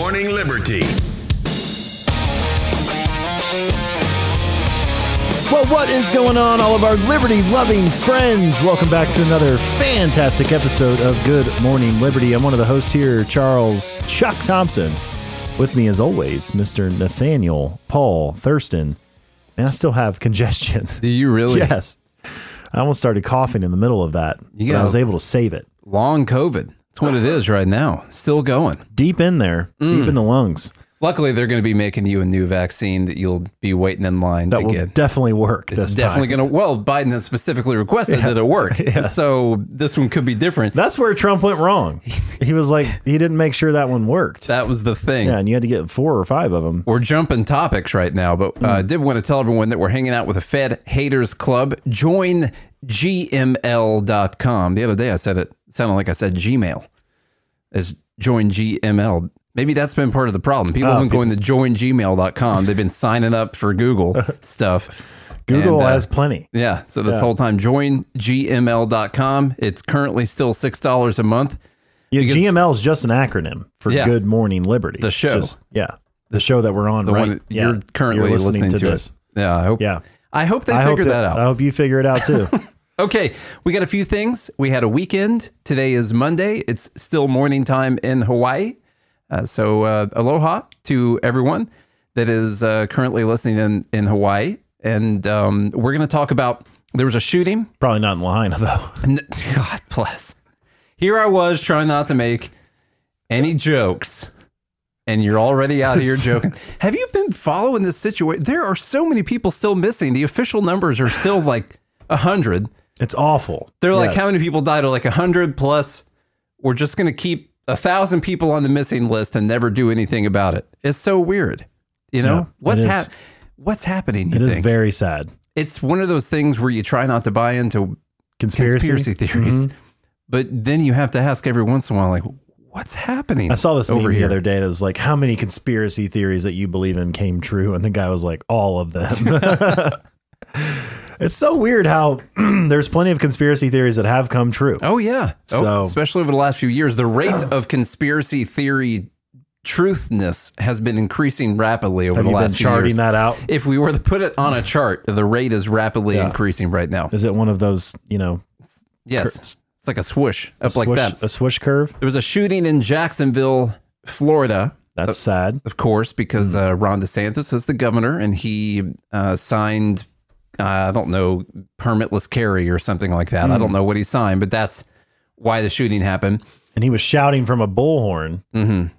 Morning Liberty. Well, what is going on, all of our liberty loving friends? Welcome back to another fantastic episode of Good Morning Liberty. I'm one of the hosts here, Charles Chuck Thompson. With me, as always, Mr. Nathaniel Paul Thurston. And I still have congestion. Do you really? yes. I almost started coughing in the middle of that, You but I was able to save it. Long COVID. That's what it is right now. Still going. Deep in there, Mm. deep in the lungs. Luckily, they're going to be making you a new vaccine that you'll be waiting in line That to will get. definitely work It's this definitely time. going to. Well, Biden has specifically requested that it work. So this one could be different. That's where Trump went wrong. He was like, he didn't make sure that one worked. That was the thing. Yeah, and you had to get four or five of them. We're jumping topics right now, but uh, Mm. I did want to tell everyone that we're hanging out with a Fed Haters Club. Join gml.com. The other day I said it sounded like I said Gmail. As join GML. Maybe that's been part of the problem. People Oh, have been going to joingmail.com. They've been signing up for Google stuff. Google And, uh, has plenty. Yeah. So this Yeah. whole time, join gml.com. It's currently still $6 a month. Yeah, because- GML is just an acronym for Yeah. Good Morning Liberty. The show. Just- yeah, the show that we're on The right. one yeah. you're currently You're listening, to, this. it. Yeah. I hope, Yeah, I hope they I hope figured that, out. I hope you figure it out too. Okay, we got a few things. We had a weekend. Today is Monday. It's still morning time in Hawaii. Uh, so, uh, aloha to everyone that is uh, currently listening in, in Hawaii. And um, we're going to talk about there was a shooting. Probably not in Lahaina though. God bless. Here I was trying not to make any jokes. And you're already out here joking. Have you been following this situation? There are so many people still missing. The official numbers are still like a hundred. It's awful. They're like, Yes. how many people died? Are like a hundred plus. We're just going to keep a thousand people on the missing list and never do anything about it. It's so weird. You know Yeah, what's hap- What's happening? It is think? very sad. it's one of those things where you try not to buy into Conspiracy. conspiracy theories, Mhm. but then you have to ask every once in a while, like, what's happening? I saw this over meme here. the other day that was like, "How many conspiracy theories that you believe in came true?" And the guy was like, "All of them." it's so weird how there's plenty of conspiracy theories that have come true. Oh yeah. Oh, So- especially over the last few years, the rate of conspiracy theory truthness has been increasing rapidly over have the you last been charting years. that out? If we were to put it on a chart, the rate is rapidly Yeah. increasing right now. Is it one of those, you know, Yes. cur- It's like a swoosh up swoosh, like that. a swoosh curve? There was a shooting in Jacksonville, Florida, That's sad. of course, because Mm. uh, Ron DeSantis is the governor and he uh, signed, uh, I don't know, permitless carry or something like that. I Mm. don't know what he signed, but that's why the shooting happened. And he was shouting from a bullhorn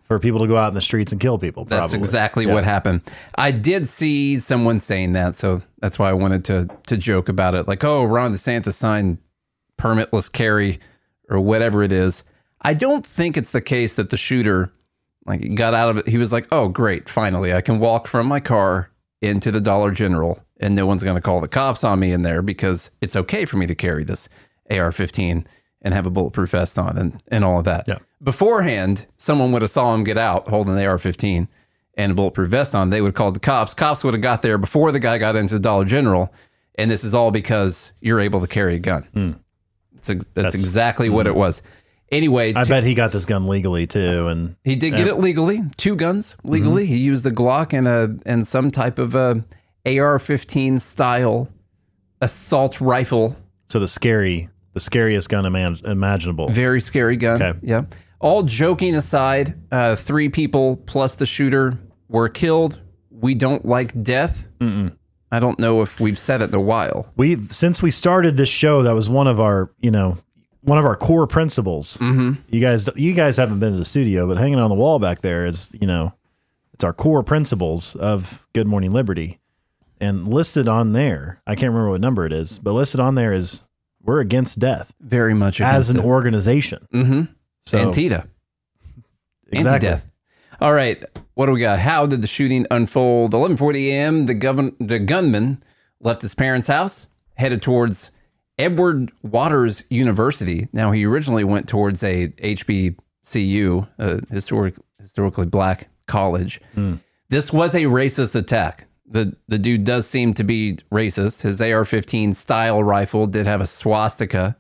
for people to go out in the streets and kill people. Probably. Mm-hmm. That's exactly Yeah. what happened. I did see someone saying that, so that's why I wanted to to joke about it. Like, oh, Ron DeSantis signed permitless carry or whatever it is. I don't think it's the case that the shooter like got out of it. He was like, oh, great, finally, I can walk from my car into the Dollar General, and no one's going to call the cops on me in there because it's okay for me to carry this AR-15 and have a bulletproof vest on and, and all of that. Yeah. Beforehand, someone would have saw him get out holding the AR-15 and a bulletproof vest on. They would have called the cops. Cops would have got there before the guy got into the Dollar General, and this is all because you're able to carry a gun. Hmm. It's ex- that's, That's- exactly what it hmm. was. Anyway, I to- bet he got this gun legally too. And he did get it legally, two guns legally. Mm-hmm. He used a Glock and a and some type of a AR-15 style assault rifle. so the scary, the scariest gun ima- imaginable. Very scary gun. Okay. Yeah. All joking aside, uh, three people plus the shooter were killed. We don't like death. I don't know if we've said it in a while. We've since we started this show, that was one of our, you know, one of our core principles. Mm-hmm. You guys, you guys haven't been to the studio, but hanging on the wall back there is, you know, it's our core principles of Good Morning Liberty, and listed on there. I can't remember what number it is, but listed on there is we're against death Very much as an against organization. it. Mhm. So Antita. exactly. Anti-death. All right, what do we got? How did the shooting unfold? 11:40 a.m. The govern the gunman left his parents' house, headed towards Edward Waters University. Now he originally went towards a HBCU, a historic historically black college. This was a racist attack. The the dude does seem to be racist. His AR-15 style rifle did have a swastika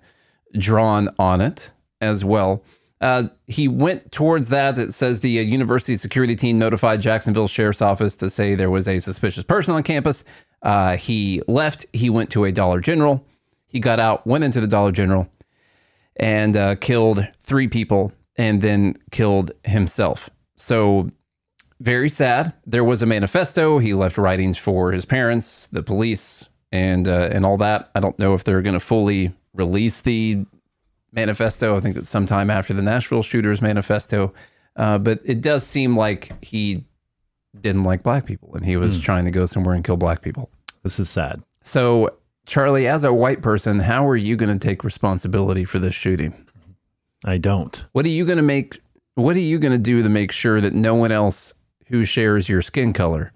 drawn on it as well. Uh, he went towards that. It says the uh, university security team notified Jacksonville Sheriff's Office to say there was a suspicious person on campus. Uh, he left. He went to a Dollar General. He got out, went into the Dollar General, and uh, killed three people, and then killed himself. So very sad. There was a manifesto. He left writings for his parents, the police, and uh, and all that. I don't know if they're going to fully release the manifesto. I think that sometime after the Nashville shooters manifesto, uh, but it does seem like he didn't like black people and he was trying to go somewhere and kill black people. This is sad. So, Charlie, as a white person, how are you going to take responsibility for this shooting? I don't. What are you going to make? What are you going to do to make sure that no one else who shares your skin color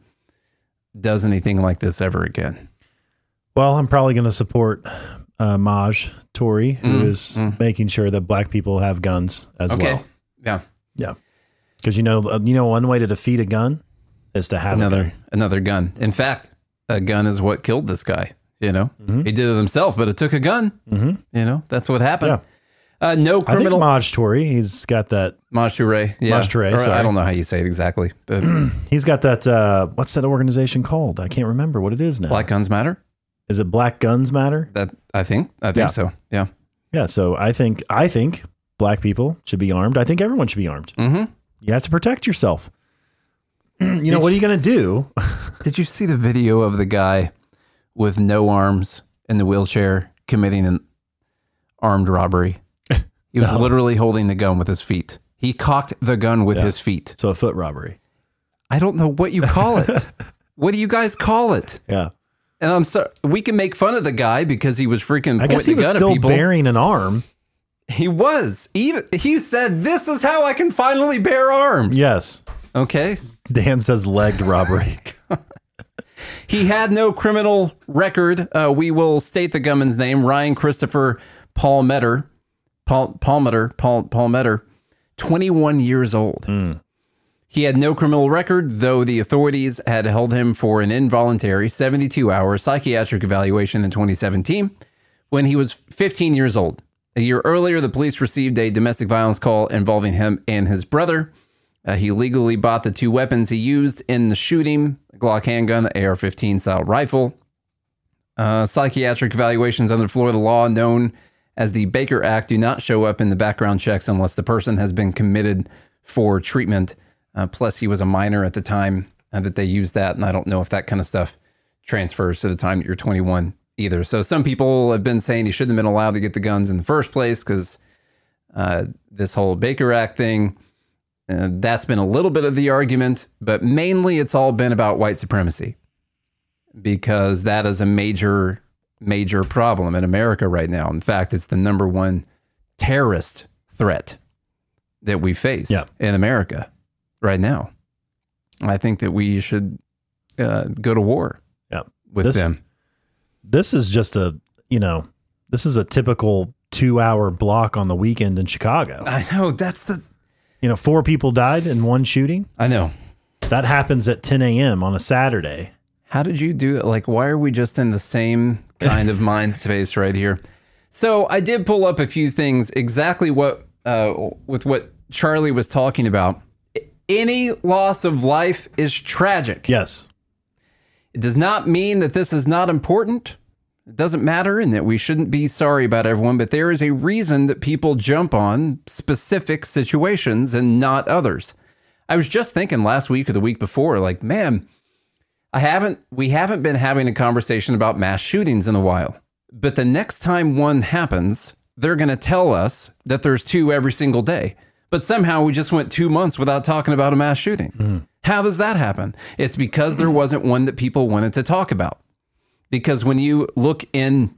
does anything like this ever again? Well, I'm probably going to support uh, Maj Tory, who is making sure that black people have guns as Okay. well. Yeah. Yeah, because you know, uh, you know, one way to defeat a gun is to have Another gun. another gun. In fact, a gun is what killed this guy. You know, he did it himself, but it took a gun. Mm-hmm. You know, that's what happened. Yeah. Uh, no I think criminal. Maj Tory, he's got that. Maj Toure. Yeah. Maj Toure, Or sorry. I don't know how you say it exactly, but He's got that. Uh, what's that organization called? I can't remember what it is now. Black Guns Matter. Is it Black Guns Matter? That I think. I think Yeah. so. Yeah. Yeah. So I think I think black people should be armed. I think everyone should be armed. Mm-hmm. You have to protect yourself. you know what are you going to do? Did you see the video of the guy with no arms in the wheelchair committing an armed robbery? He was literally holding the gun with his feet. He cocked the gun with his feet. So a foot robbery. I don't know what you call it. what do you guys call it? Yeah. And I'm sorry, we can make fun of the guy because he was freaking. I guess pointing he was still people. bearing an arm. He was even. He said, "This is how I can finally bear arms." Yes. Okay. Dan says legged robbery. He had no criminal record. Uh, we will state the gunman's name: Ryan Christopher Palmeter. Paul Palmeter. Paul Palmeter. Twenty-one years old. He had no criminal record, though the authorities had held him for an involuntary 72 hour psychiatric evaluation in 2017 when he was 15 years old. A year earlier, the police received a domestic violence call involving him and his brother. Uh, he legally bought the two weapons he used in the shooting a Glock handgun, the AR 15 style rifle. Uh, psychiatric evaluations under Florida law, known as the Baker Act, do not show up in the background checks unless the person has been committed for treatment. Uh, plus, he was a minor at the time uh, that they used that, and I don't know if that kind of stuff transfers to the time that you're 21 either. So, some people have been saying he shouldn't have been allowed to get the guns in the first place because uh, this whole Baker Act thing. Uh, that's been a little bit of the argument, but mainly it's all been about white supremacy because that is a major, major problem in America right now. In fact, it's the number one terrorist threat that we face Yeah. in America right now. I think that we should uh, go to war Yeah. with This- them. This is just a, you know, this is a typical two hour block on the weekend in Chicago. I know that's the. You know, four people died in one shooting. I know. That happens at 10 a.m. on a Saturday. How did you do it? Like, why are we just in the same kind of mind space right here? So I did pull up a few things exactly what uh, with what Charlie was talking about. Any loss of life is tragic. Yes. It does not mean that this is not important. It doesn't matter and that we shouldn't be sorry about everyone, but there is a reason that people jump on specific situations and not others. I was just thinking last week or the week before, like, man, I haven't we haven't been having a conversation about mass shootings in a while. But the next time one happens, they're going to tell us that there's two every single day. But somehow we just went 2 months without talking about a mass shooting. Hmm. How does that happen? It's because there wasn't one that people wanted to talk about. Because when you look in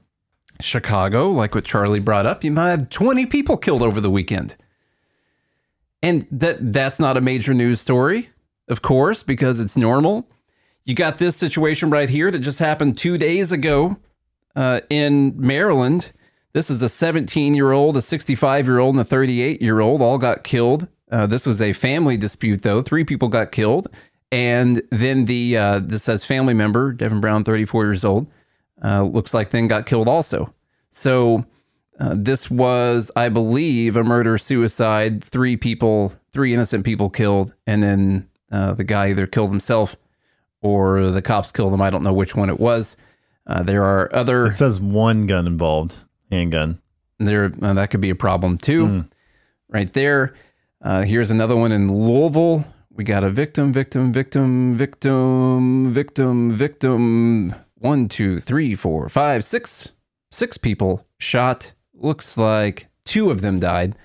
Chicago, like what Charlie brought up, you might have 20 people killed over the weekend. And that that's not a major news story, of course, because it's normal. You got this situation right here that just happened two days ago uh, in Maryland. This is a 17 year old, a 65 year old, and a 38 year old all got killed. Uh, this was a family dispute, though. Three people got killed. And then the, uh, this says family member, Devin Brown, 34 years old, uh, looks like then got killed also. So Uh, this was, I believe, a murder suicide. Three people, three innocent people killed, and then uh, the guy either killed himself or the cops killed him. I don't know which one it was. Uh, there are other. It says one gun involved, handgun. There, uh, that could be a problem too. Right there. Uh, here's another one in Louisville. We got a victim, victim, victim, victim, victim, victim. One, two, three, four, five, six, six people shot. Looks like two of them died.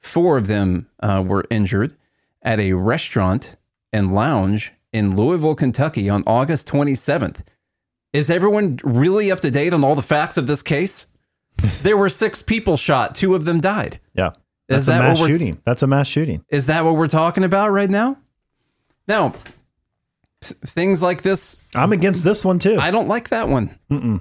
Four of them uh, were injured at a restaurant and lounge in Louisville, Kentucky on August 27th. Is everyone really up to date on all the facts of this case? there were six people shot, two of them died. Yeah. Is That's a mass what we're- shooting. That's a mass shooting. Is that what we're talking about right now? Now, things like this, I'm against this one too. I don't like that one. Mm-mm.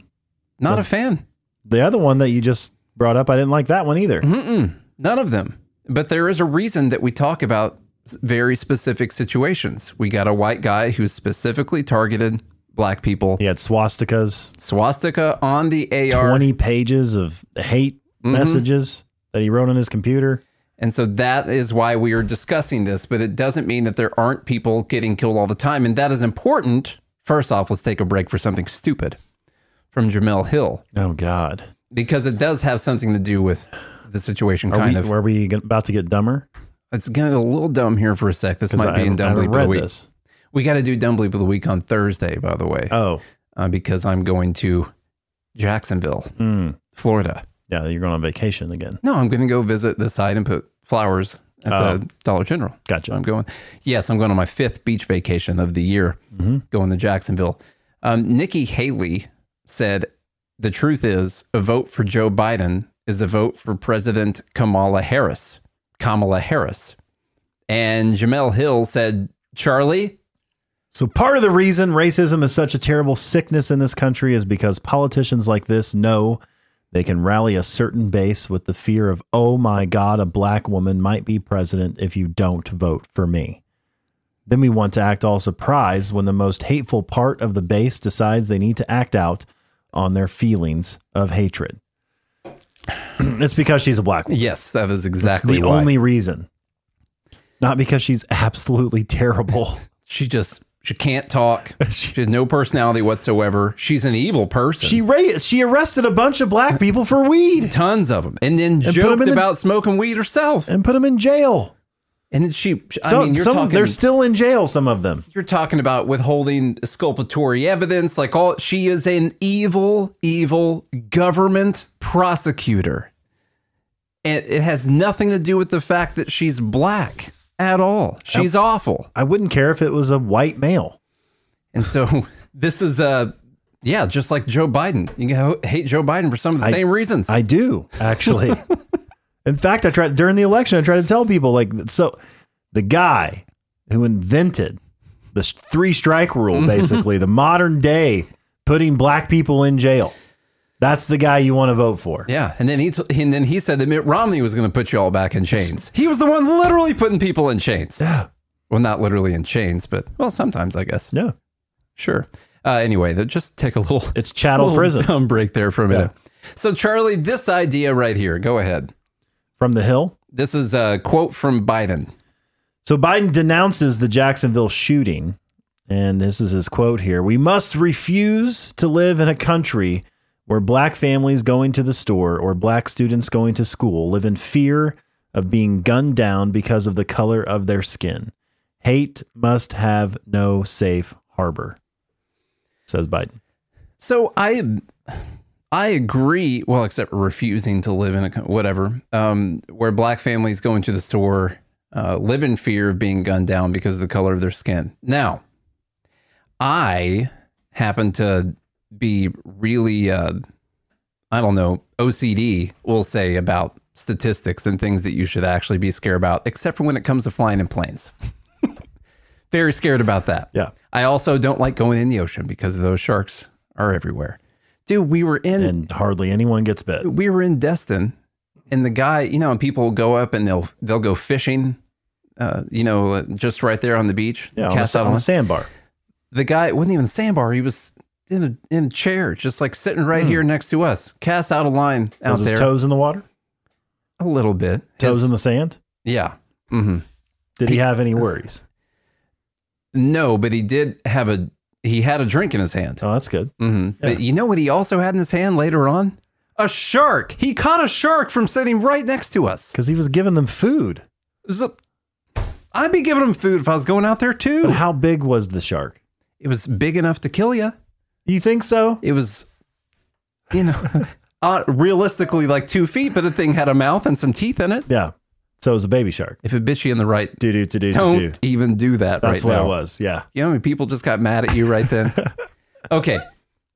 Not a fan. The other one that you just brought up, I didn't like that one either. Mm-mm. None of them. But there is a reason that we talk about very specific situations. We got a white guy who specifically targeted black people. He had swastikas, Swastika on the AR. 20 pages of hate Mm-hmm. messages that he wrote on his computer. And so that is why we are discussing this, but it doesn't mean that there aren't people getting killed all the time. And that is important. First off, let's take a break for something stupid from Jemele Hill, Oh God. because it does have something to do with the situation, Are kind we, of. were we about to get dumber? It's getting a little dumb here for a sec. This might I be in Dumb Bleep of the Week. this. We got to do Dumb Bleep of the Week on Thursday, by the way, Oh, uh, because I'm going to Jacksonville, mm. Florida. yeah, you're going on vacation again. No, I'm going to go visit the site and put flowers at Oh. the Dollar General. Gotcha. So I'm going. Yes, I'm going on my fifth beach vacation of the year, Mm-hmm. going to Jacksonville. Um, Nikki Haley said, "The truth is, a vote for Joe Biden is a vote for President Kamala Harris." Kamala Harris, and Jemele Hill said, "Charlie, So part of the reason racism is such a terrible sickness in this country is because politicians like this know they can rally a certain base with the fear of, oh my God, a black woman might be president if you don't vote for me. Then we want to act all surprised when the most hateful part of the base decides they need to act out on their feelings of hatred. it's because she's a black woman. yes, that is That's exactly the why." only reason. Not because she's absolutely terrible. she just she can't talk. she has no personality whatsoever. She's an evil person." She ra- she arrested a bunch of black people for weed tons of them, and then 'em joked in the- about smoking weed herself. and put them in jail. And she, I So, mean, you're some talking, they're still in jail. Some of them. you're talking about withholding exculpatory evidence. Like all, she is an evil, evil government prosecutor, and it has nothing to do with the fact that she's black at all. She's awful, I wouldn't care if it was a white male. and so this is uh yeah, just like Joe Biden. You can hate Joe Biden for some of the same reasons. I do actually. in fact, I tried during the election. I tried to tell people like so. The guy who invented the three strike rule, basically the modern day putting black people in jail. That's the guy you want to vote for. Yeah, and then he t- and then he said that Mitt Romney was going to put you all back in chains. He was the one literally putting people in chains. Yeah. Well, not literally in chains, but well, sometimes I guess. Yeah. Sure. Uh, anyway, just take a little. It's chattel little prison. Dumb break there for a minute. So, Charlie, this idea right here. Go ahead. From the Hill. This is a quote from Biden. So Biden denounces the Jacksonville shooting, and this is his quote here We must refuse to live in a country where black families going to the store or black students going to school live in fear of being gunned down because of the color of their skin. Hate must have no safe harbor, says Biden. So I, I agree. Well, except refusing to live in a whatever, um, where black families go into the store, uh, live in fear of being gunned down because of the color of their skin. Now, I happen to be really, uh, I don't know, OCD. We'll say about statistics and things that you should actually be scared about, except for when it comes to flying in planes. Very scared about that. Yeah. I also don't like going in the ocean because those sharks are everywhere. Dude, we were in And hardly anyone gets bit. we were in Destin, and the guy, you know, and people go up and they'll they'll go fishing, uh, you know, just right there on the beach. Yeah, on cast the, out on on the sandbar. the guy wasn't even sandbar. He was in a in a chair, just like sitting right here next to us. Cast out a line out Was his there toes in the water? a little bit. Toes His- in the sand? yeah. Mm-hmm. Did he have any worries? No, but he did have a he had a drink in his hand. Oh, that's good. hmm But you know what he also had in his hand later on? A shark. He caught a shark from sitting right next to us. Because he was giving them food. It was a- I'd be giving them food if I was going out there But too. how big was the shark? It was big enough to kill you. You think so? It was, you know, uh, realistically like two feet, but the thing had a mouth and some teeth in it. Yeah. So it was a baby shark. If it bit you in the right, Do do do do do. don't even do that That's right what now. it was. Yeah. You know, how many people just got mad at you right then. okay,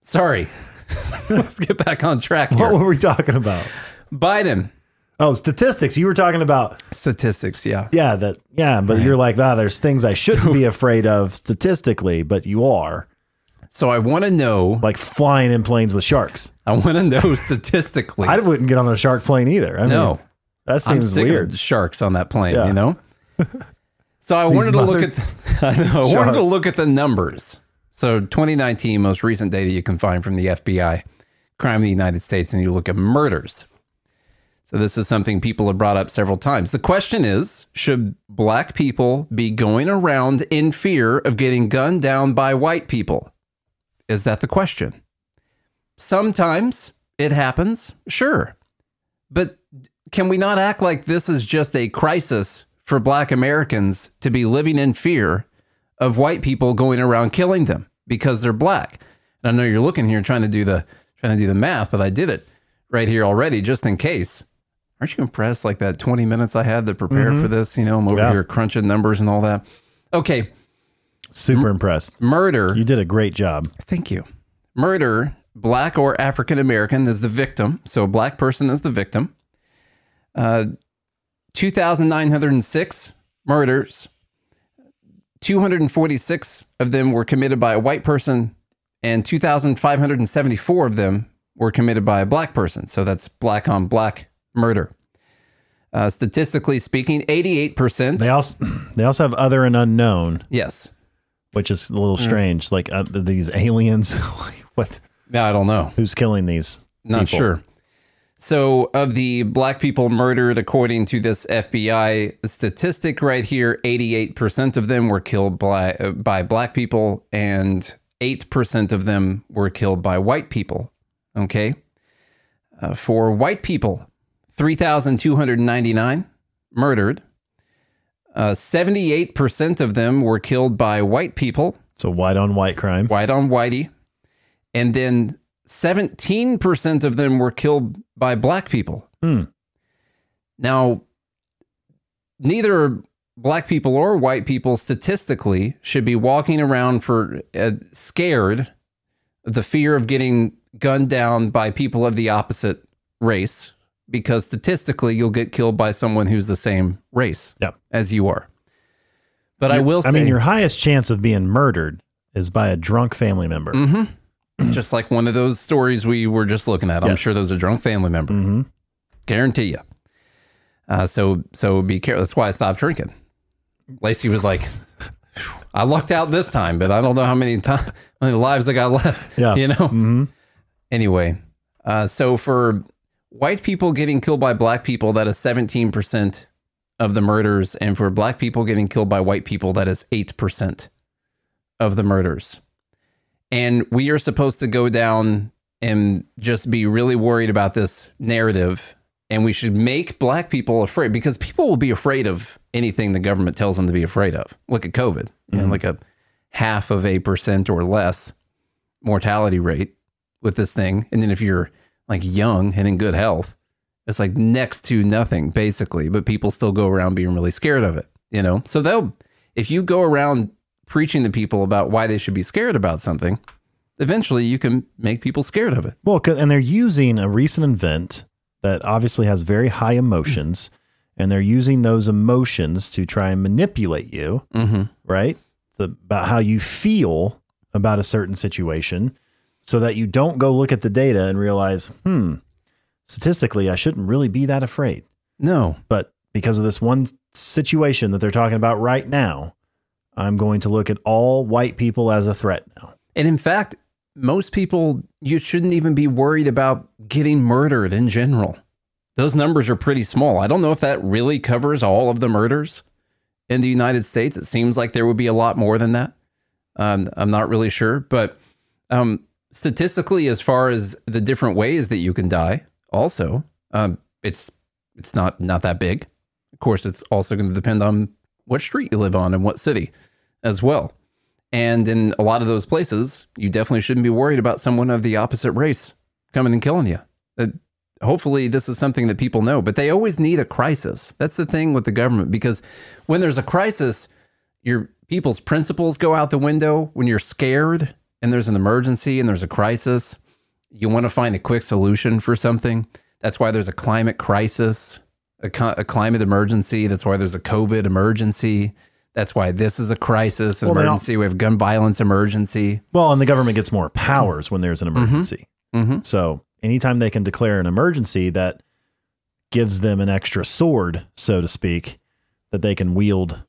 sorry. Let's get back on track What here. were we talking about? Biden Oh, statistics. You were talking about statistics. Yeah, yeah, that yeah, but you're like, ah, there's things I shouldn't be afraid of statistically, but you are. so I want to know. Like flying in planes with sharks. I want to know statistically. I wouldn't get on a shark plane either. I mean, no, that seems weird. sharks on that plane. Yeah. You know. So I wanted to look at. The, I, know, I wanted to look at the numbers. So 2019, most recent data you can find from the FBI, crime in the United States, and you look at murders. So this is something people have brought up several times. The question is, should black people be going around in fear of getting gunned down by white people? Is that the question? Sometimes it happens, sure. But can we not act like this is just a crisis for black Americans to be living in fear of white people going around killing them because they're black? And I know you're looking here trying to do the trying to do the math, but I did it right here already just in case. Aren't you impressed like that 20 minutes I had to prepare for mm-hmm. this? You know, I'm over Yeah. here crunching numbers and all that. Okay, Super impressed. murder. You did a great job. Thank you. Murder, black or African American, is the victim. So a black person is the victim. Uh, 2,906 murders. 246 of them were committed by a white person, and 2,574 of them were committed by a black person. So that's black on black murder. Uh, statistically speaking, 88%. They also they also have other and unknown, yes. which is a little strange. Like uh, these aliens. what? Yeah, I don't know. Who's killing these? Not people? sure. So, of the black people murdered, according to this FBI statistic right here, 88% of them were killed by, by black people and 8% of them were killed by white people. Okay. Uh, for white people, 3,299 murdered. Uh, 78% of them were killed by white people So white on white crime. white on whitey. And then 17% of them were killed by black people. Hmm. Now, neither black people or white people statistically should be walking around for uh, scared the fear of getting gunned down by people of the opposite race because statistically you'll get killed by someone who's the same race as you are. But I will say I mean, your highest chance of being murdered is by a drunk family member. Mm-hmm. just like one of those stories we were just looking at. I'm Yes. sure those are drunk family member. Mm-hmm. Guarantee you. Uh, so so be careful. That's why I stopped drinking. Lacey was like, I lucked out this time, but I don't know how many times, how many lives I got left. Yeah. You know. Mm-hmm. Anyway, uh, so for white people getting killed by black people, that is 17% of the murders. And for black people getting killed by white people, that is 8% of the murders. And we are supposed to go down and just be really worried about this narrative. And we should make black people afraid because people will be afraid of anything the government tells them to be afraid of. Look at COVID, you know, mm-hmm. like a half of a percent or less mortality rate with this thing. And then if you're like young and in good health, it's like next to nothing basically, but people still go around being really scared of it, you know? So they'll, if you go around preaching to people about why they should be scared about something, eventually you can make people scared of it. Well, and they're using a recent event that obviously has very high emotions, and they're using those emotions to try and manipulate you, Mm-hmm. right? It's about how you feel about a certain situation, so that you don't go look at the data and realize, hmm, statistically, I shouldn't really be that afraid. No. But because of this one situation that they're talking about right now, I'm going to look at all white people as a threat now. And in fact, most people, you shouldn't even be worried about getting murdered in general. Those numbers are pretty small. I don't know if that really covers all of the murders in the United States. It seems like there would be a lot more than that. Um, I'm not really sure, but um, statistically, as far as the different ways that you can die, also, um, it's it's not not that big. Of course, it's also going to depend on what street you live on and what city, as well. And in a lot of those places, you definitely shouldn't be worried about someone of the opposite race coming and killing you. Uh, hopefully, this is something that people know, but they always need a crisis. That's the thing with the government because when there's a crisis, your people's principles go out the window. When you're scared and there's an emergency and there's a crisis, you want to find a quick solution for something. That's why there's a climate crisis, a, co- a climate emergency. That's why there's a COVID emergency. That's why this is a crisis, an Well, emergency. We have gun violence emergency. Well, and the government gets more powers when there's an emergency. Mhm. So anytime they can declare an emergency, that gives them an extra sword, so to speak, that they can wield,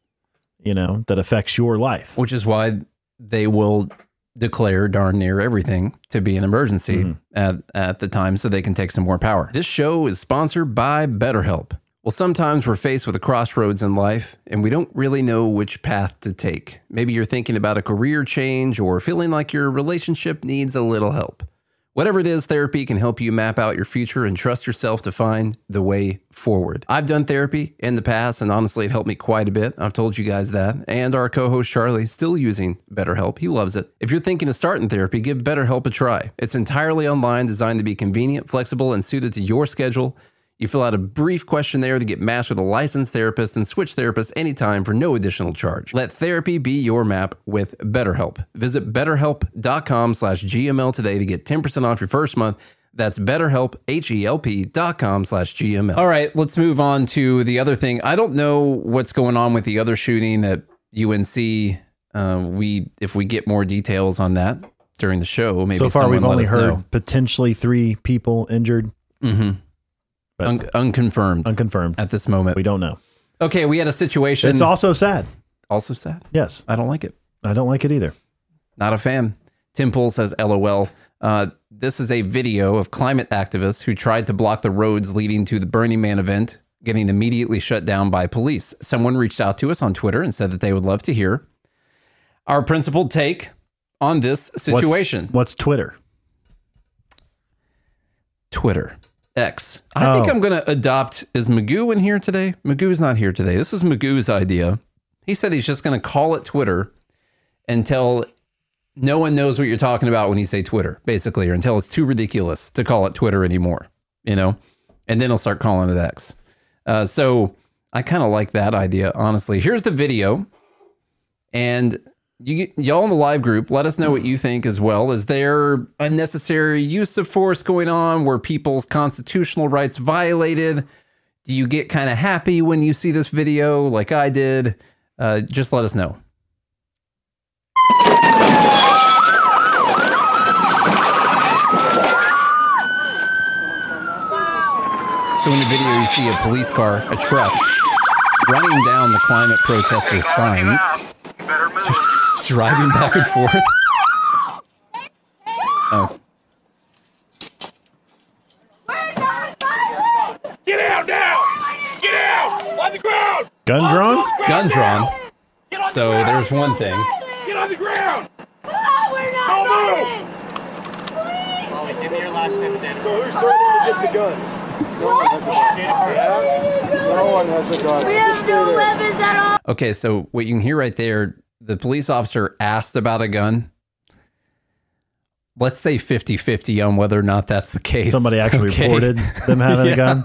you know, that affects your life. which is why they will declare darn near everything to be an emergency Mm-hmm. at, at the time so they can take some more power. This show is sponsored by BetterHelp. Well, sometimes we're faced with a crossroads in life and we don't really know which path to take. Maybe you're thinking about a career change or feeling like your relationship needs a little help. Whatever it is, therapy can help you map out your future and trust yourself to find the way forward. I've done therapy in the past, and honestly, it helped me quite a bit. I've told you guys that. And our co host Charlie is still using BetterHelp. He loves it. If you're thinking of starting therapy, give BetterHelp a try. It's entirely online, designed to be convenient, flexible, and suited to your schedule. You fill out a brief questionnaire to get matched with a licensed therapist and switch therapists anytime for no additional charge. Let therapy be your map with BetterHelp. Visit betterhelp.com slash GML today to get 10% off your first month. That's betterhelp, H-E-L-P dot com slash GML. All right, let's move on to the other thing. I don't know what's going on with the other shooting at UNC. Uh, we, if we get more details on that during the show, maybe so far, we've only heard know. potentially three people injured, Mhm. But- Un- unconfirmed unconfirmed. at this moment. We don't know. Okay, we had a situation. It's also sad. also sad. Yes, I don't like it. I don't like it either. Not a fan. Tim Pool says, LOL. Uh, this is a video of climate activists who tried to block the roads leading to the Burning Man event, getting immediately shut down by police. Someone reached out to us on Twitter and said that they would love to hear our principled take on this What's- situation. What's, Twitter? Twitter. X. I think Oh. I'm going to adopt. Is Magoo in here today? Magoo's not here today. This is Magoo's idea. He said he's just going to call it Twitter until no one knows what you're talking about when you say Twitter, basically, or until it's too ridiculous to call it Twitter anymore, you know? And then he'll start calling it X. Uh, so I kind of like that idea, honestly. Here's the video. And you y'all in the live group, let us know what you think as well. Is there unnecessary use of force going on? Were people's constitutional rights violated? Do you get kind of happy when you see this video, like I did? Uh, just let us know. So in the video, you see a police car, a truck, running down the climate protester signs, driving back and forth. Oh. oh, Get out now! Get out! On the ground! Gun drawn? gun drawn. So there's one thing. Get on the ground! we're not Don't move! going. Give me your last name and date of So who's threatening to get the gun? No one has a gun. No one has a gun. We have no weapons at all. Okay, so what you can hear right there, the police officer asked about a gun. Let's say 50 50 on whether or not that's the case. Somebody actually Okay. reported them having a gun.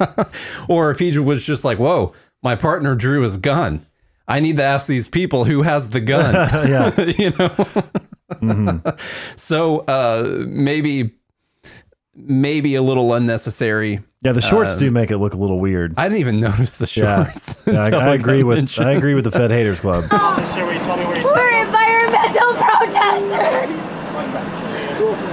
or if he was just like, whoa, my partner drew his gun. I need to ask these people who has the gun. Yeah. you know? So uh, maybe maybe a little unnecessary. Yeah, the shorts Um, do make it look a little weird. I didn't even notice the shorts. Yeah, until I, I it agree with mentioned. I agree with the Fed Haters Club. Officer, will you tell me where you We're environmental protesters.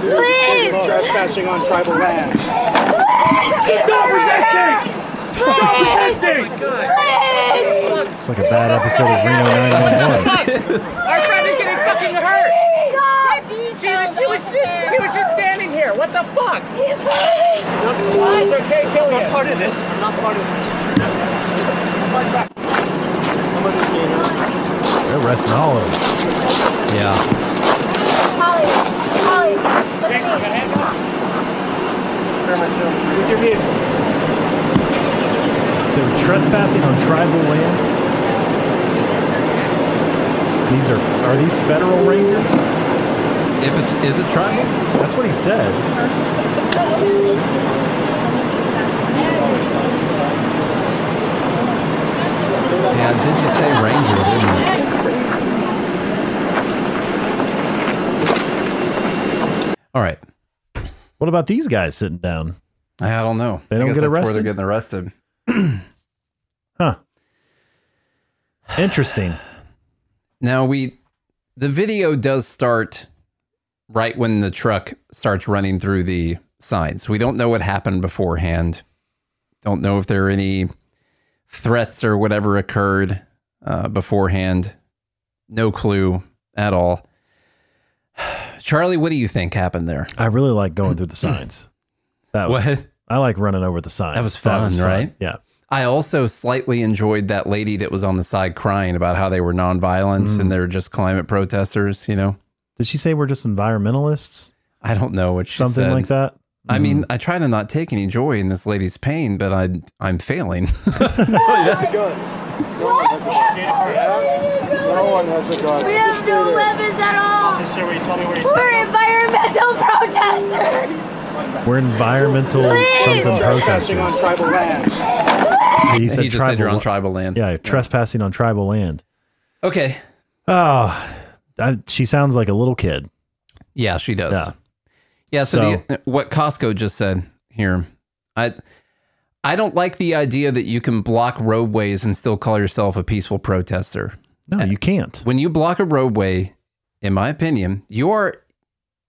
Please, Trespassing on tribal land. Stop resisting! Stop resisting! please, It's like a bad episode of Reno 911. Our friend is getting fucking hurt! God, She was, she was, she was What the fuck? He's hurting. Why is okay kill you? I'm part of this. I'm not part of this. I'm under the They're arresting all of them. Yeah. Holly, Holly, look Jason, you got a at me. handgun? Prepare myself. With your vehicle. They were trespassing on tribal land. These are are these federal rangers? If it's is it tribal? That's what he said. Yeah, did you say ranger? Didn't you? All right. What about these guys sitting down? I don't know. They I don't guess get that's Where they're getting arrested. Huh. Interesting. Now we, the video does start right when the truck starts running through the signs. We don't know what happened beforehand. Don't know if there are any threats or whatever occurred uh, beforehand. No clue at all. Charlie, what do you think happened there? I really like going through the signs. That was What? I like running over the signs. That was fun, right? Yeah. I also slightly enjoyed that lady that was on the side crying about how they were nonviolent Mm. and they're just climate protesters. You know, Did she say we're just environmentalists? I don't know what she said. Something said. like that? I mean, mm. I try to not take any joy in this lady's pain, but I I'm failing. Good. No one has a gun. No one has a gun. We have no weapons at all. Officer, will you tell me where We're environmental protesters. We're environmental Please. something Trespassing on protesters. tribal land. So he said he just said you're on tribal. tribal land. Yeah, trespassing on tribal land. Okay. Oh, I, she sounds like a little kid. Yeah, she does. Yeah. Yeah. so, the, uh, what Costco just said here, I I don't like the idea that you can block roadways and still call yourself a peaceful protester. No, you can't. When you block a roadway, in my opinion, you are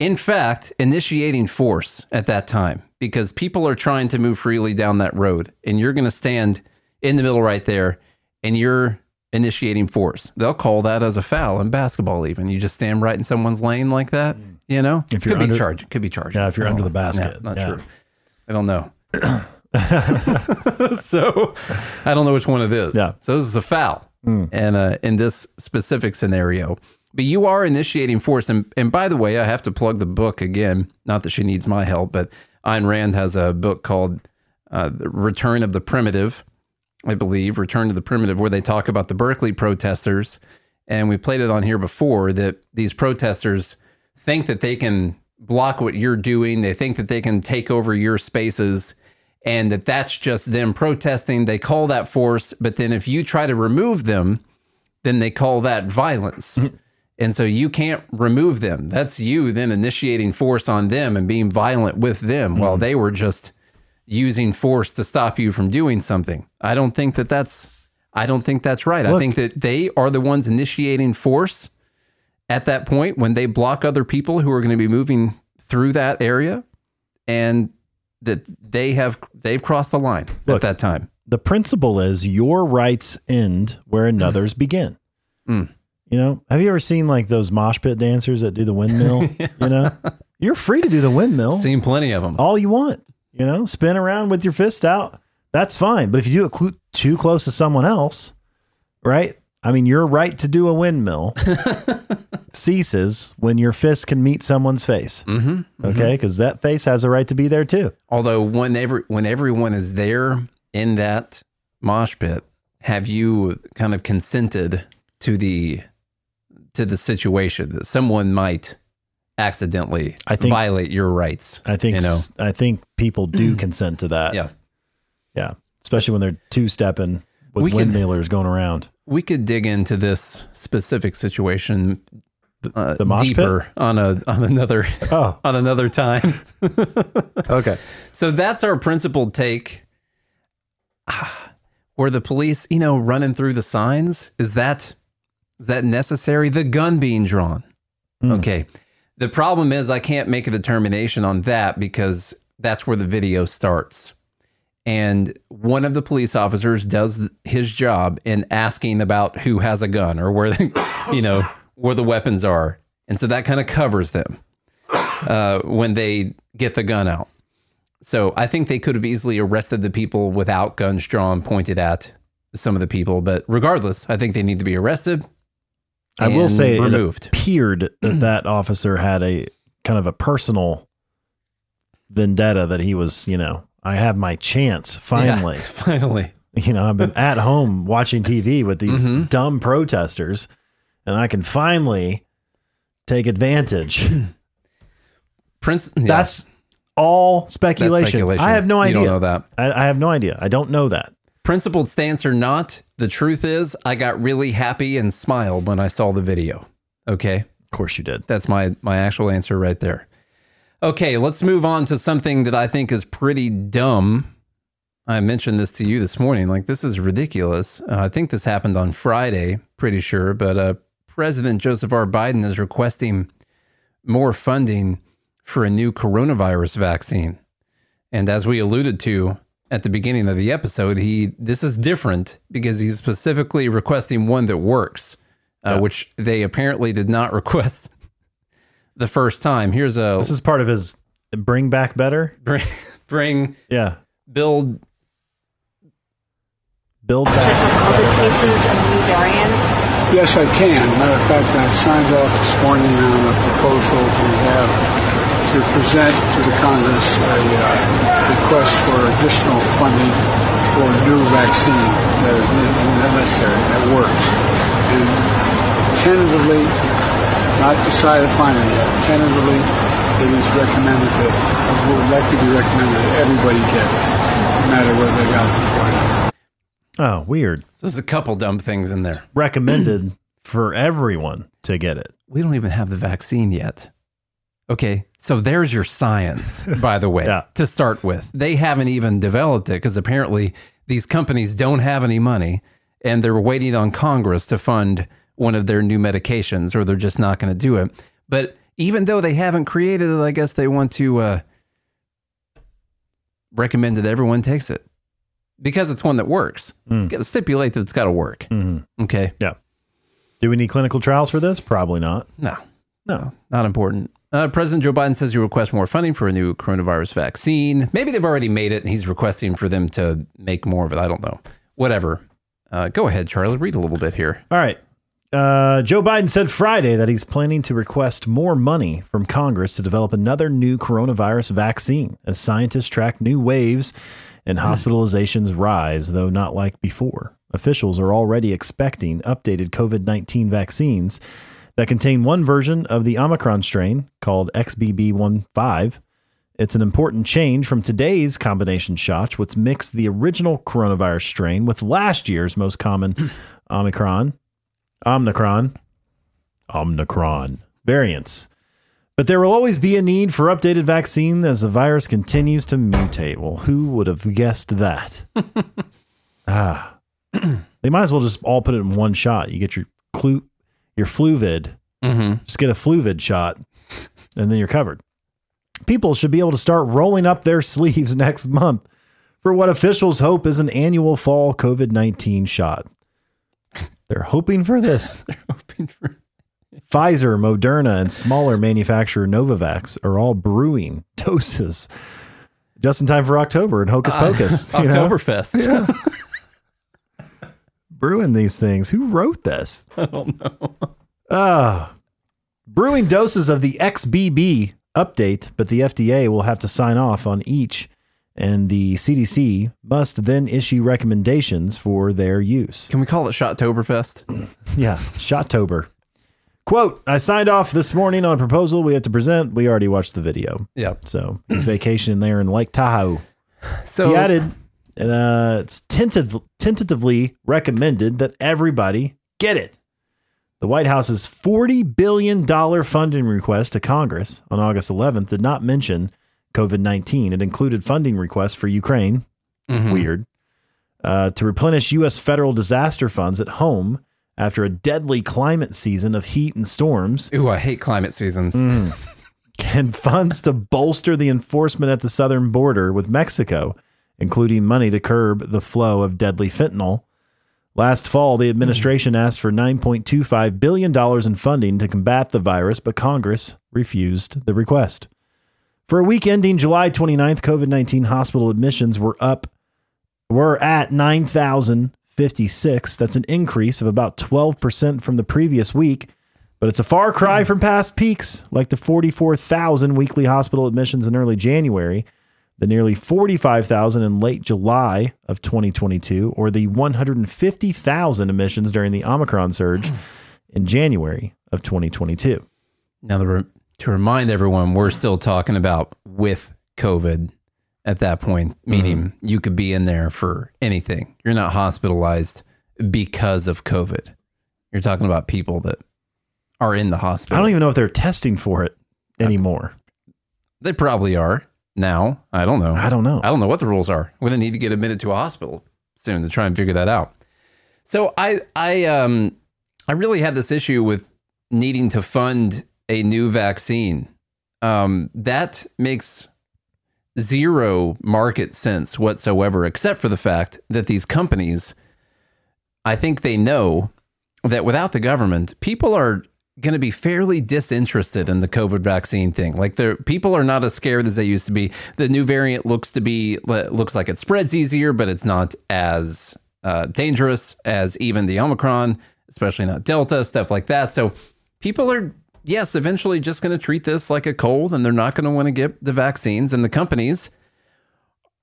in fact initiating force at that time because people are trying to move freely down that road and you're going to stand in the middle right there and you're initiating force. They'll call that as a foul in basketball even. You just stand right in someone's lane like that, you know? If you're could under- be charged. Could be charged. Yeah, if you're under don't the basket. Not Yeah. true. I don't know. so I don't know which one it is. Yeah. So this is a foul, and uh, in this specific scenario, but you are initiating force. And and by the way, I have to plug the book again. Not that she needs my help, but Ayn Rand has a book called uh, "The "Return of the Primitive," I believe, "Return to the Primitive," where they talk about the Berkeley protesters. And we played it on here before that these protesters think that they can block what you're doing. They think that they can take over your spaces and that that's just them protesting. They call that force. But then if you try to remove them, then they call that violence. Mm-hmm. and so you can't remove them. That's you then initiating force on them and being violent with them while mm-hmm. they were just using force to stop you from doing something. I don't think that that's I don't think that's right. I think that they are the ones initiating force at that point when they block other people who are going to be moving through that area and that they have they've crossed the line Look. at that time. The principle is your rights end where another's begin. Mm. You know, have you ever seen like those mosh pit dancers that do the windmill? You know, you're free to do the windmill Seen plenty of them. all you want. You know, spin around with your fist out. That's fine. But if you do it clu- too close to someone else, right? I mean, your right to do a windmill ceases when your fist can meet someone's face. Mm-hmm, okay, because that face has a right to be there too. Although when every, when everyone is there in that mosh pit, have you kind of consented to the to the situation that someone might accidentally I think- violate your rights? I think you know. I think people do consent to that. Yeah. yeah, especially when they're two stepping with We could- windmillers going around. We could dig into this specific situation uh, the pit? deeper on a on another Oh, on another time. okay. So that's our principled take. Ah, Were the police, you know, running through the signs? Is that is that necessary? The gun being drawn. Okay. The problem is I can't make a determination on that because that's where the video starts. And one of the police officers does his job in asking about who has a gun or where you know, where the weapons are. And so that kind of covers them. uh, when they get the gun out. So I think they could have easily arrested the people without guns drawn pointed at some of the people. But regardless, I think they need to be arrested. I will say removed. it appeared that that officer had a kind of a personal vendetta that he was, you know, I have my chance finally. Yeah, finally. You know, I've been at home watching TV with these Mm-hmm. dumb protesters, and I can finally take advantage. Prince. yeah, That's all that's speculation. speculation. I have no You idea. don't know that. I, I have no idea. I don't know that. Principled stance or not, the truth is, I got really happy and smiled when I saw the video. Okay. Of course you did. That's my my actual answer right there. Okay, let's move on to something that I think is pretty dumb. I mentioned this to you this morning. Like this is ridiculous. Uh, I think this happened on Friday, pretty sure. But uh, President Joseph R. Biden is requesting more funding for a new coronavirus vaccine. And as we alluded to at the beginning of the episode, he this is different because he's specifically requesting one that works, uh, which they apparently did not request the first time. Here's a This is part of his bring back better. bring, bring Yeah. build. Build back. on COVID cases and new variant? Yes, I can. Matter of fact, I signed off this morning on a proposal we have to present to the Congress a uh, request for additional funding for a new vaccine that is necessary, that works. And tentatively, not decided finally yet, tentatively, it is recommended that, it would likely be recommended that everybody get it, no matter whether they got it before or not. Oh, weird. So there's a couple dumb things in there. Recommended for everyone to get it. We don't even have the vaccine yet. Okay, so there's your science, by the way, Yeah. to start with. They haven't even developed it because apparently these companies don't have any money and they're waiting on Congress to fund one of their new medications or they're just not going to do it. But even though they haven't created it, I guess they want to uh, recommend that everyone takes it because it's one that works. Mm. Got to stipulate that it's got to work. Okay. Yeah. Do we need clinical trials for this? Probably not. No. No. Not important. Uh, President Joe Biden says he requests more funding for a new coronavirus vaccine. Maybe they've already made it and he's requesting for them to make more of it. I don't know. Whatever. Uh, go ahead, Charlie. Read a little bit here. All right. Uh, Joe Biden said Friday that he's planning to request more money from Congress to develop another new coronavirus vaccine as scientists track new waves and hospitalizations rise, though not like before. Officials are already expecting updated COVID 19 vaccines that contain one version of the Omicron strain called XBB.1.5. It's an important change from today's combination shots, which mixed the original coronavirus strain with last year's most common Omicron, Omicron, Omicron variants. But there will always be a need for updated vaccine as the virus continues to mutate. Well, who would have guessed that? ah, they might as well just all put it in one shot. You get your clu- your fluvid, Mm-hmm. just get a fluvid shot, and then you're covered. People should be able to start rolling up their sleeves next month for what officials hope is an annual fall COVID 19 shot. They're hoping for this. They're hoping for Pfizer, Moderna, and smaller manufacturer Novavax are all brewing doses just in time for October and Hocus Pocus. you know? Oktoberfest. Brewing these things. Who wrote this? I don't know. Ah, brewing doses of the XBB update, but the FDA will have to sign off on each, and the CDC must then issue recommendations for their use. Can we call it Shottoberfest? Yeah, Shottober. Quote, I signed off this morning on a proposal we have to present. We already watched the video. Yep. So his vacation there in Lake Tahoe. So He added, uh, it's tentative, tentatively recommended that everybody get it. The White House's $40 billion funding request to Congress on August 11th did not mention COVID 19. It included funding requests for Ukraine, weird, uh, to replenish U.S. federal disaster funds at home after a deadly climate season of heat and storms, Ooh, I hate climate seasons. Mm. and funds to bolster the enforcement at the southern border with Mexico, including money to curb the flow of deadly fentanyl. Last fall, the administration hmm. asked for $9.25 billion in funding to combat the virus, but Congress refused the request. For a week ending July 29th, COVID 19 hospital admissions were up, were at 9,056. That's an increase of about 12% from the previous week, but it's a far cry hmm. from past peaks like the 44,000 weekly hospital admissions in early January, the nearly 45,000 in late July of 2022, or the 150,000 emissions during the Omicron surge in January of 2022. Now, the re- to remind everyone, we're still talking about with COVID at that point, mm-hmm. meaning you could be in there for anything. You're not hospitalized because of COVID. You're talking about people that are in the hospital. I don't even know if they're testing for it uh, anymore. they probably are now. I don't know. I don't know. I don't know what the rules are. We're gonna need to get admitted to a hospital soon to try and figure that out. So I I um I really had this issue with needing to fund a new vaccine. Um, that makes zero market sense whatsoever, except for the fact that these companies, I think they know that without the government, people are going to be fairly disinterested in the COVID vaccine thing. Like the people are not as scared as they used to be. The new variant looks to be looks like it spreads easier, but it's not as uh, dangerous as even the Omicron, especially not Delta stuff like that. So people are yes, eventually just going to treat this like a cold, and they're not going to want to get the vaccines. And the companies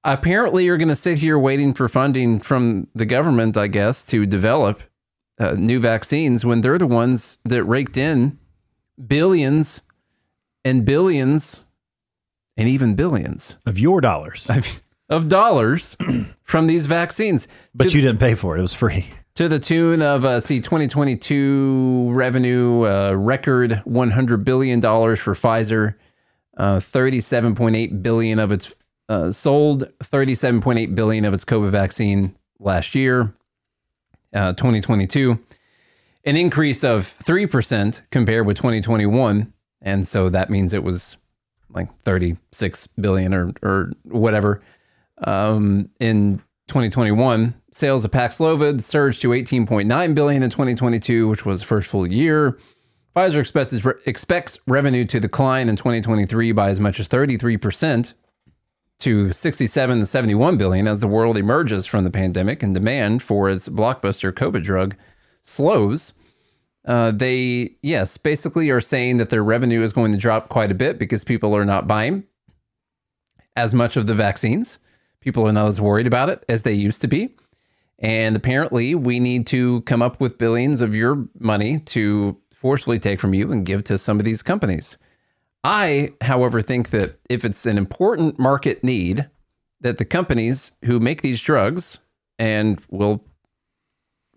apparently are going to sit here waiting for funding from the government, I guess, to develop uh, new vaccines when they're the ones that raked in billions and billions and even billions Of your dollars. of dollars from these vaccines. But To- you didn't pay for it. It was free. to the tune of uh, see 2022 revenue uh, record 100 billion dollars for Pfizer, uh, 37.8 billion of its uh, sold, 37.8 billion of its COVID vaccine last year, uh, 2022, an increase of three percent compared with 2021, and so that means it was like 36 billion or or whatever um, in 2021. Sales of Paxlovid surged to 18.9 billion in 2022, which was the first full year. Pfizer expects expects revenue to decline in 2023 by as much as 33 percent to 67 to 71 billion as the world emerges from the pandemic and demand for its blockbuster COVID drug slows. Uh, they, yes, basically are saying that their revenue is going to drop quite a bit because people are not buying as much of the vaccines. People are not as worried about it as they used to be. And apparently, we need to come up with billions of your money to forcefully take from you and give to some of these companies. I, however, think that if it's an important market need, that the companies who make these drugs and will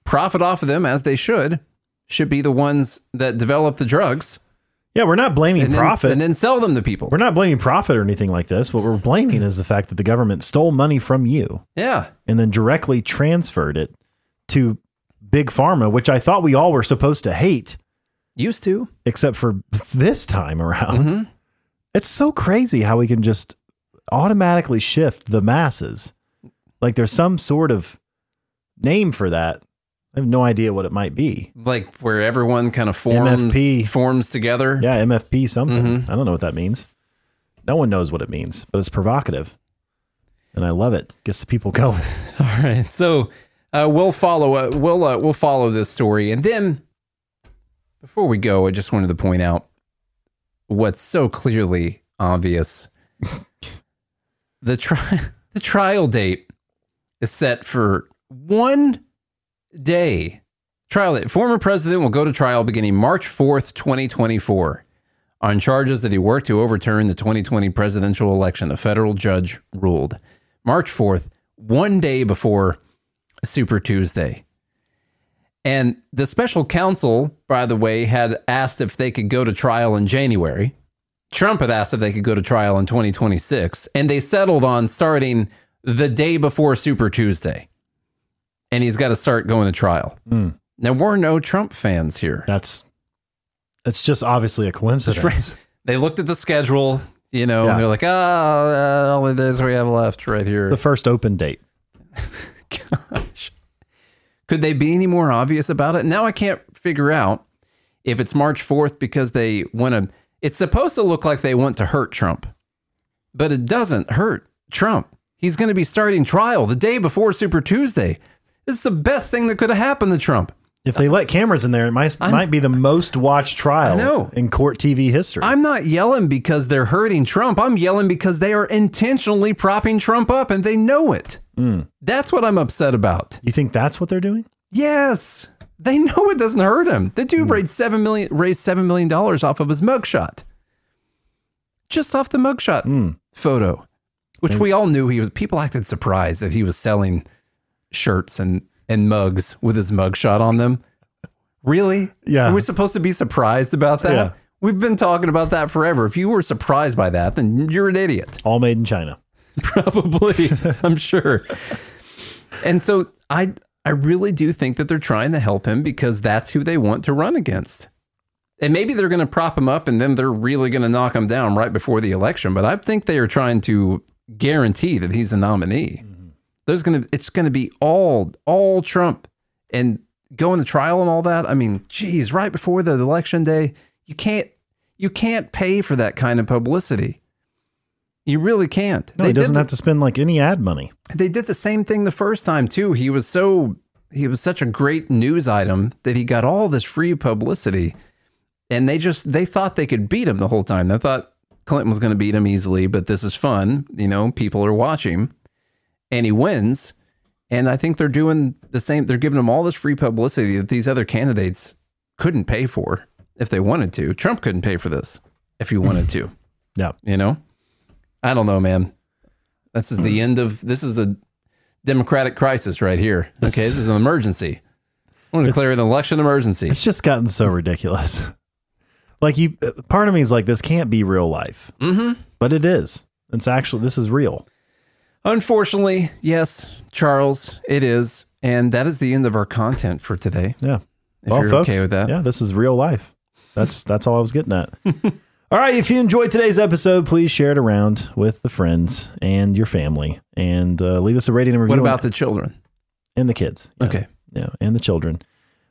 profit off of them as they should, should be the ones that develop the drugs Yeah, we're not blaming and then, profit. and then sell them to people. we're not blaming profit or anything like this. What we're blaming is the fact that the government stole money from you yeah. and then directly transferred it to big pharma, which I thought we all were supposed to hate, Used to. except for this time around. Mm-hmm. It's so crazy how we can just automatically shift the masses. Like there's some sort of name for that. I have no idea what it might be. Like where everyone kind of forms MFP. forms together. Yeah, MFP something. Mm-hmm. I don't know what that means. No one knows what it means, but it's provocative. And I love it. Gets the people going. All right. So uh, we'll follow. Uh, we'll uh, we'll follow this story, and then before we go, I just wanted to point out what's so clearly obvious. the tri- the trial date is set for one day. Trial date. Former president will go to trial beginning March fourth, twenty twenty four. On charges that he worked to overturn the 2020 presidential election, The federal judge ruled. March 4th, one day before Super Tuesday. And the special counsel, by the way, had asked if they could go to trial in January. Trump had asked if they could go to trial in 2026. And they settled on starting the day before Super Tuesday. And he's got to start going to trial. Now, we're no Trump fans here. That's it's just obviously a coincidence. They looked at the schedule, you know, Yeah. they're like, oh, uh, all the days we have left right here. The first open date. Gosh. Could they be any more obvious about it? Now I can't figure out if it's March 4th because they want to. It's supposed to look like they want to hurt Trump. but it doesn't hurt Trump. He's going to be starting trial the day before Super Tuesday. Is the best thing that could have happened to Trump. If they let cameras in there, it might might be the most watched trial I know. in court TV history. I'm not yelling because they're hurting Trump. I'm yelling because they are intentionally propping Trump up and they know it. Hmm. That's what I'm upset about. you think that's what they're doing? Yes, they know it doesn't hurt him. The dude hmm. raised seven million raised seven million dollars off of his mugshot, just off the mugshot hmm. photo, which we all knew he was. People acted surprised that he was selling shirts and and mugs with his mugshot on them. Really? Yeah. Are we supposed to be surprised about that? Yeah. We've been talking about that forever. If you were surprised by that, then you're an idiot. All made in China. Probably, I'm sure. And so I I really do think that they're trying to help him because that's who they want to run against. And maybe they're going to prop him up and then they're really going to knock him down right before the election, but I think they are trying to guarantee that he's a nominee. There's going to it's going to be all all Trump and going to trial and all that. I mean, geez, right before the election day, you can't you can't pay for that kind of publicity. You really can't. No, They he doesn't the- have to spend like any ad money. they did the same thing the first time too. He was so he was such a great news item that he got all this free publicity, and they just they thought they could beat him the whole time. They thought Clinton was going to beat him easily, but this is fun. You know, people are watching, and he wins. And I think they're doing the same. They're giving him all this free publicity that these other candidates couldn't pay for if they wanted to. Trump couldn't pay for this if he wanted to. Yeah. You know, I don't know, man. This is the end of this is a democratic crisis right here. Okay, this is an emergency. I want to declare an election emergency. It's just gotten so ridiculous. like you, part of me is like, this can't be real life, mm-hmm. but it is. It's actually this is real. Unfortunately, yes, Charles, it is, and that is the end of our content for today. Yeah. If you're okay with that. Yeah, this is real life. That's that's all I was getting at. all right, if you enjoyed today's episode, please share it around with the friends and your family, and uh, leave us a rating and review. What on- about the children? and the kids? Yeah. Okay. yeah, and the children.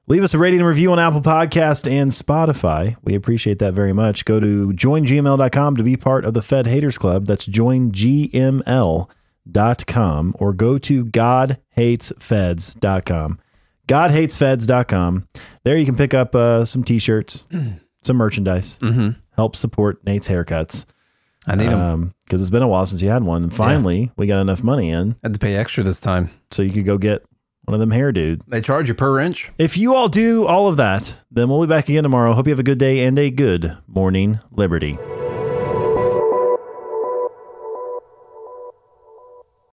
Leave us a rating and review on Apple Podcast and Spotify. We appreciate that very much. Go to joingml.com to be part of the Fed Haters Club. That's joingml.com or go to godhatesfeds.com. Godhatesfeds.com. There you can pick up uh, some t-shirts, some merchandise. Mm-hmm. Help support Nate's haircuts I need them. because it's been a while since you had one. And finally, we got enough money in had to pay extra this time. so you could go get one of them hair dude. They charge you per inch. If you all do all of that, then we'll be back again tomorrow. Hope you have a good day and a good morning, Liberty.